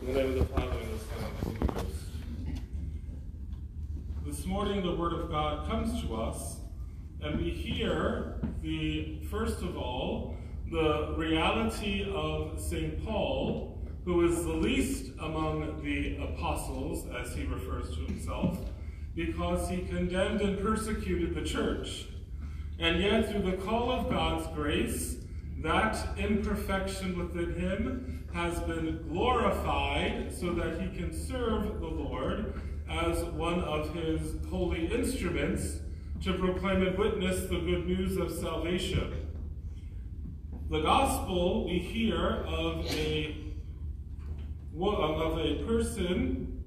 In the name of the Father, and the Son, and the Holy Ghost. This morning, the Word of God comes to us, and we hear the, first of all, the reality of St. Paul, who is the least among the apostles, as he refers to himself, because he condemned and persecuted the church. And yet, through the call of God's grace, that imperfection within him has been glorified so that he can serve the Lord as one of his holy instruments to proclaim and witness the good news of salvation. The gospel we hear of a of a person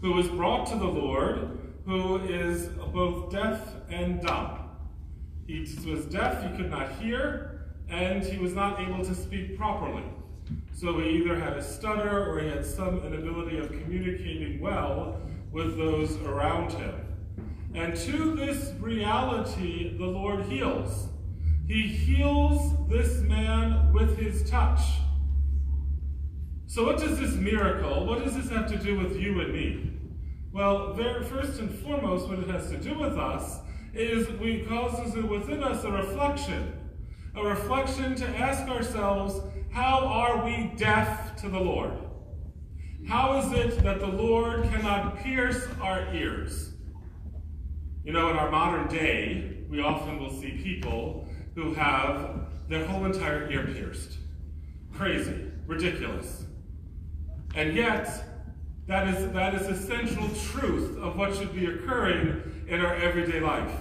who is brought to the Lord who is both deaf and dumb. He was deaf, he could not hear, and he was not able to speak properly. So he either had a stutter or he had some inability of communicating well with those around him. And to this reality, the Lord heals. He heals this man with his touch. So, what does this miracle, what does this have to do with you and me? Well, there, first and foremost, what it has to do with us is we causes within us a reflection, a reflection to ask ourselves, how are we deaf to the Lord? How is it that the Lord cannot pierce our ears? You know, in our modern day, we often will see people who have their whole entire ear pierced. Crazy, ridiculous. And yet, that is, that is the central truth of what should be occurring in our everyday life.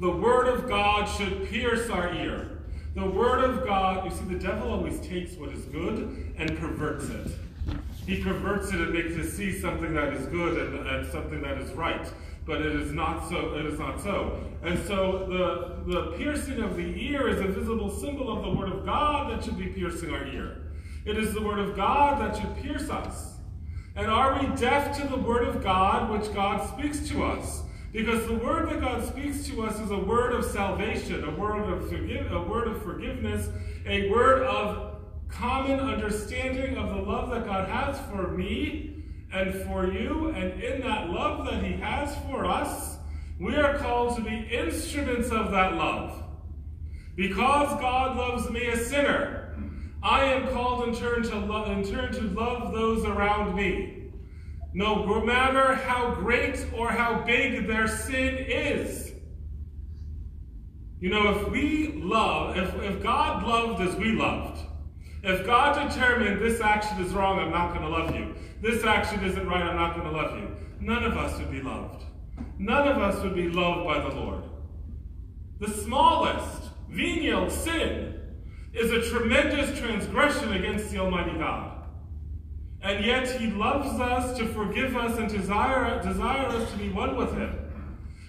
The Word of God should pierce our ear. The Word of God, you see, the devil always takes what is good and perverts it. He perverts it and makes us see something that is good and, and something that is right. But it is not so. It is not so. And so the, the piercing of the ear is a visible symbol of the Word of God that should be piercing our ear. It is the Word of God that should pierce us. And are we deaf to the Word of God which God speaks to us? Because the word that God speaks to us is a word of salvation, a word of forgive, a word of forgiveness, a word of common understanding of the love that God has for me and for you, and in that love that He has for us, we are called to be instruments of that love. Because God loves me, a sinner, I am called in turn to love, in turn to love those around me. No matter how great or how big their sin is. You know, if we love, if, if God loved as we loved, if God determined this action is wrong, I'm not going to love you. This action isn't right, I'm not going to love you. None of us would be loved. None of us would be loved by the Lord. The smallest venial sin is a tremendous transgression against the Almighty God. And yet he loves us to forgive us and desire, desire us to be one with him.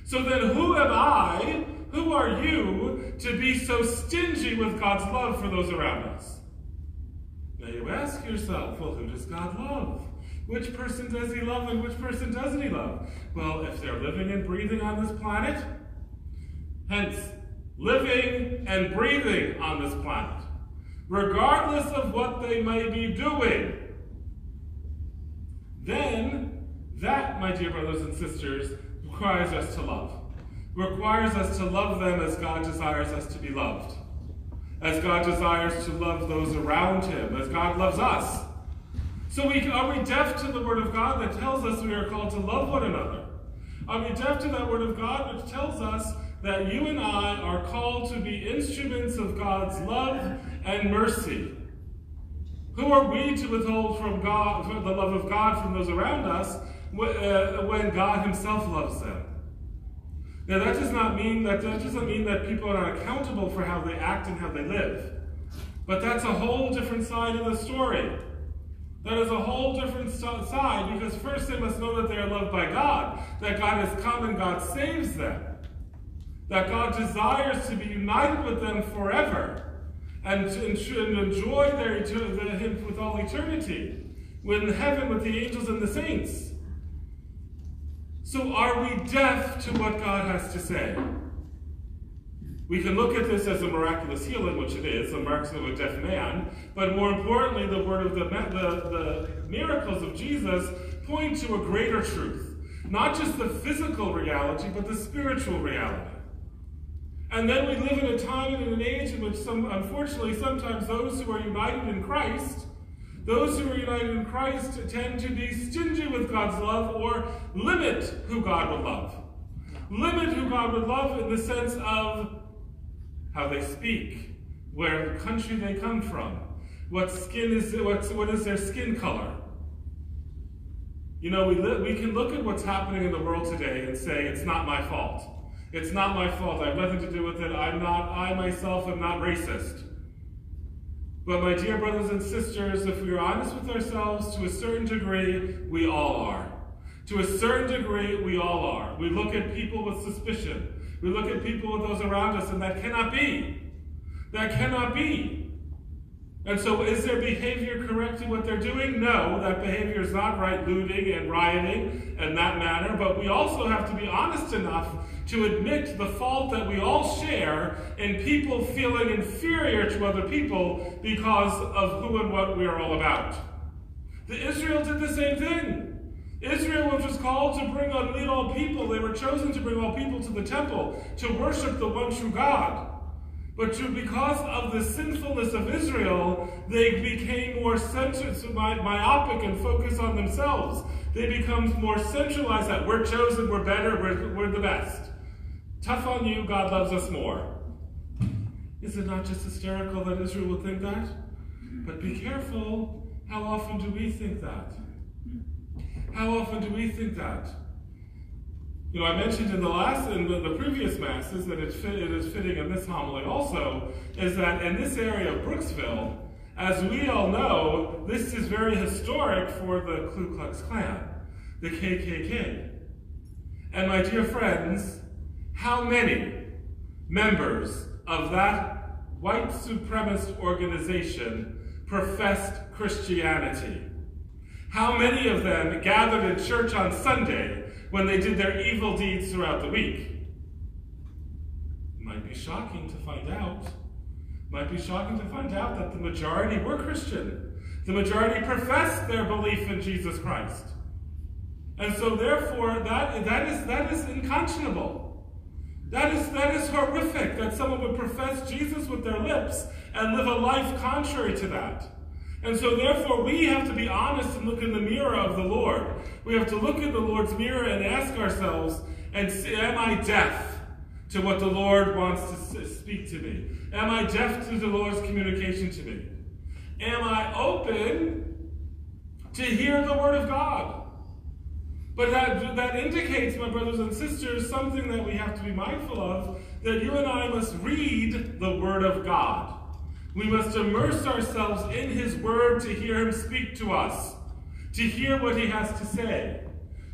So then who am I, who are you, to be so stingy with God's love for those around us? Now you ask yourself, well, who does God love? Which person does he love and which person doesn't he love? Well, if they're living and breathing on this planet, hence, living and breathing on this planet, regardless of what they may be doing, then that, my dear brothers and sisters, requires us to love. Requires us to love them as God desires us to be loved. As God desires to love those around him, as God loves us. So we, are we deaf to the word of God that tells us we are called to love one another? Are we deaf to that word of God which tells us that you and I are called to be instruments of God's love and mercy? Who are we to withhold from God, from the love of God from those around us uh, when God himself loves them? Now that does not mean that, that doesn't mean that people are not accountable for how they act and how they live. But that's a whole different side of the story. That is a whole different side because first they must know that they are loved by God, that God has come and God saves them, that God desires to be united with them forever and, and enjoy their, Him with all eternity, in heaven with the angels and the saints. So are we deaf to what God has to say? We can look at this as a miraculous healing, which it is, a marks of a deaf man, but more importantly, the word of the, the, the miracles of Jesus point to a greater truth. Not just the physical reality, but the spiritual reality. And then we live in a time and in an age in which, some, unfortunately, sometimes those who are united in Christ, those who are united in Christ tend to be stingy with God's love or limit who God would love. Limit who God would love in the sense of how they speak, where the country they come from, what skin is what's, what is their skin color. You know, we, we can look at what's happening in the world today and say, it's not my fault. It's not my fault. I have nothing to do with it. I'm not, I myself am not racist. But my dear brothers and sisters, if we are honest with ourselves, to a certain degree, we all are. To a certain degree, we all are. We look at people with suspicion. We look at people with those around us, and that cannot be. That cannot be. And so, is their behavior correcting what they're doing? No, that behavior is not right, looting and rioting and that manner. But we also have to be honest enough to admit the fault that we all share in people feeling inferior to other people because of who and what we are all about. The Israel did the same thing. Israel which was called to bring on lead all people. They were chosen to bring all people to the temple to worship the one true God. But to, because of the sinfulness of Israel, they became more centered, so myopic and focused on themselves. They become more centralized that we're chosen, we're better, we're, we're the best. Tough on you, God loves us more. Is it not just hysterical that Israel would think that? But be careful, how often do we think that? How often do we think that? You know, I mentioned in the last, in the, previous masses, that it, fit, it is fitting in this homily also, is that in this area of Brooksville, as we all know, this is very historic for the Ku Klux Klan, the KKK. And my dear friends, how many members of that white supremacist organization professed Christianity? How many of them gathered in church on Sunday when they did their evil deeds throughout the week. It might be shocking to find out. Might be shocking to find out that the majority were Christian. The majority professed their belief in Jesus Christ. And so therefore that, that is that is unconscionable. That is that is horrific that someone would profess Jesus with their lips and live a life contrary to that. And so, therefore, we have to be honest and look in the mirror of the Lord. We have to look in the Lord's mirror and ask ourselves, and say, am I deaf to what the Lord wants to speak to me? Am I deaf to the Lord's communication to me? Am I open to hear the Word of God? But that, that indicates, my brothers and sisters, something that we have to be mindful of that you and I must read the Word of God. We must immerse ourselves in His Word to hear Him speak to us, to hear what He has to say.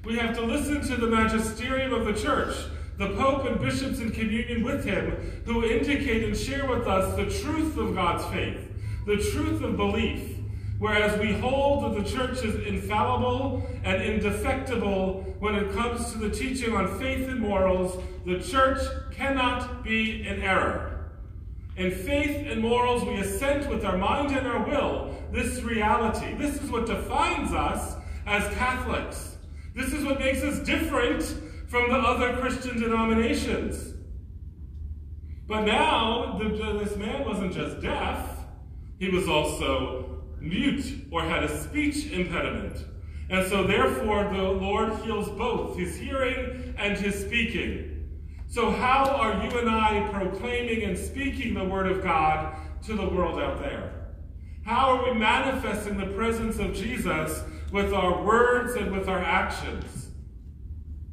We have to listen to the magisterium of the church, the Pope and bishops in communion with Him, who indicate and share with us the truth of God's faith, the truth of belief. Whereas we hold that the church is infallible and indefectible when it comes to the teaching on faith and morals, the church cannot be in error. In faith and morals, we assent with our mind and our will this reality. This is what defines us as Catholics. This is what makes us different from the other Christian denominations. But now, the, this man wasn't just deaf, he was also mute or had a speech impediment. And so, therefore, the Lord heals both his hearing and his speaking. So, how are you and I proclaiming and speaking the Word of God to the world out there? How are we manifesting the presence of Jesus with our words and with our actions?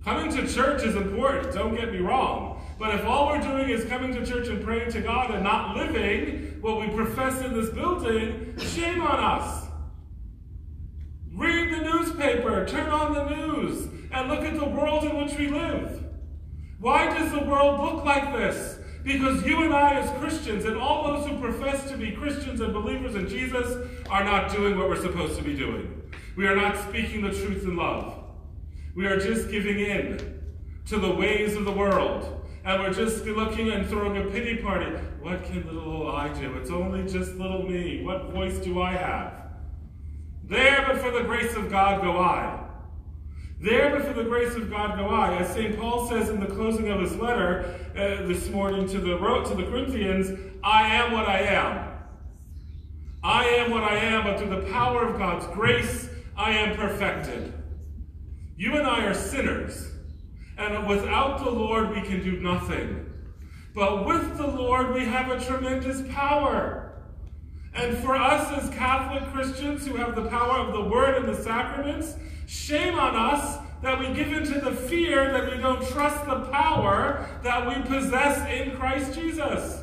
Coming to church is important, don't get me wrong. But if all we're doing is coming to church and praying to God and not living what we profess in this building, shame on us. Read the newspaper, turn on the news, and look at the world in which we live. Why does the world look like this? Because you and I, as Christians, and all those who profess to be Christians and believers in Jesus, are not doing what we're supposed to be doing. We are not speaking the truth in love. We are just giving in to the ways of the world. And we're just looking and throwing a pity party. What can little I do? It's only just little me. What voice do I have? There, but for the grace of God, go I. There, but for the grace of God, go I. As St. Paul says in the closing of his letter uh, this morning to the, to the Corinthians, I am what I am. I am what I am, but through the power of God's grace, I am perfected. You and I are sinners, and without the Lord, we can do nothing. But with the Lord, we have a tremendous power. And for us as Catholic Christians who have the power of the Word and the sacraments, shame on us that we give into the fear that we don't trust the power that we possess in Christ Jesus.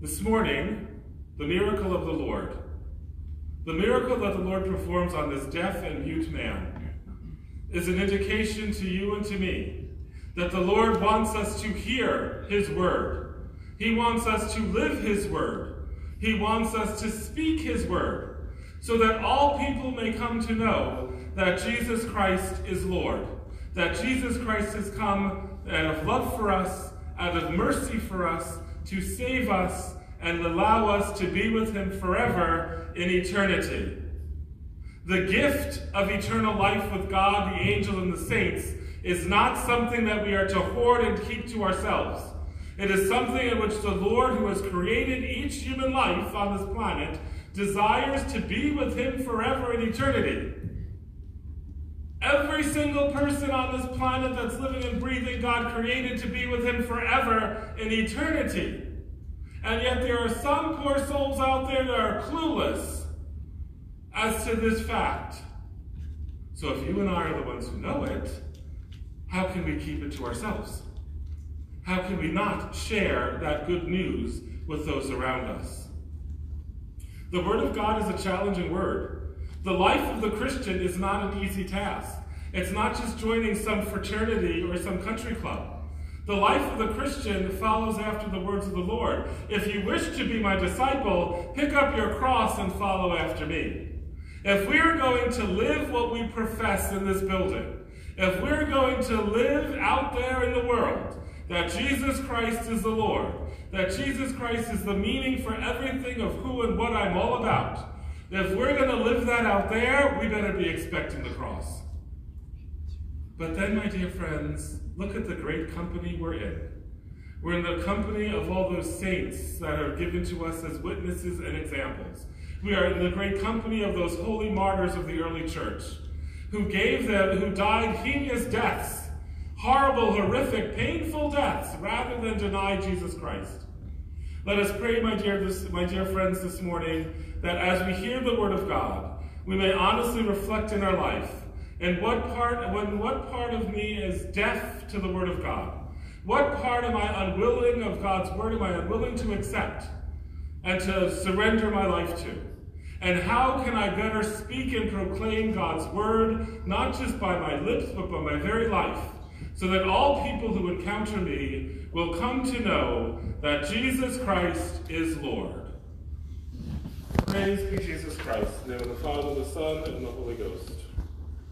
This morning, the miracle of the Lord, the miracle that the Lord performs on this deaf and mute man, is an indication to you and to me that the Lord wants us to hear his word. He wants us to live his word. He wants us to speak his word so that all people may come to know that Jesus Christ is Lord, that Jesus Christ has come out of love for us, out of mercy for us, to save us and allow us to be with him forever in eternity. The gift of eternal life with God, the angel, and the saints is not something that we are to hoard and keep to ourselves. It is something in which the Lord, who has created each human life on this planet, desires to be with him forever in eternity. Every single person on this planet that's living and breathing, God created to be with him forever in eternity. And yet there are some poor souls out there that are clueless as to this fact. So if you and I are the ones who know it, how can we keep it to ourselves? How can we not share that good news with those around us? The Word of God is a challenging word. The life of the Christian is not an easy task. It's not just joining some fraternity or some country club. The life of the Christian follows after the words of the Lord. If you wish to be my disciple, pick up your cross and follow after me. If we are going to live what we profess in this building, if we're going to live out there in the world that Jesus Christ is the Lord, that Jesus Christ is the meaning for everything of who and what I'm all about, if we're going to live that out there, we better be expecting the cross. But then, my dear friends, look at the great company we're in. We're in the company of all those saints that are given to us as witnesses and examples. We are in the great company of those holy martyrs of the early church who gave them, who died heinous deaths, horrible, horrific, painful deaths, rather than deny Jesus Christ. Let us pray, my dear, this, my dear friends, this morning, that as we hear the word of God, we may honestly reflect in our life, and what part, when what part of me is deaf to the word of God? What part am I unwilling of God's word am I unwilling to accept and to surrender my life to? And how can I better speak and proclaim God's word, not just by my lips, but by my very life, so that all people who encounter me will come to know that Jesus Christ is Lord. Praise be Jesus Christ, in the name of the Father, the Son, and the Holy Ghost.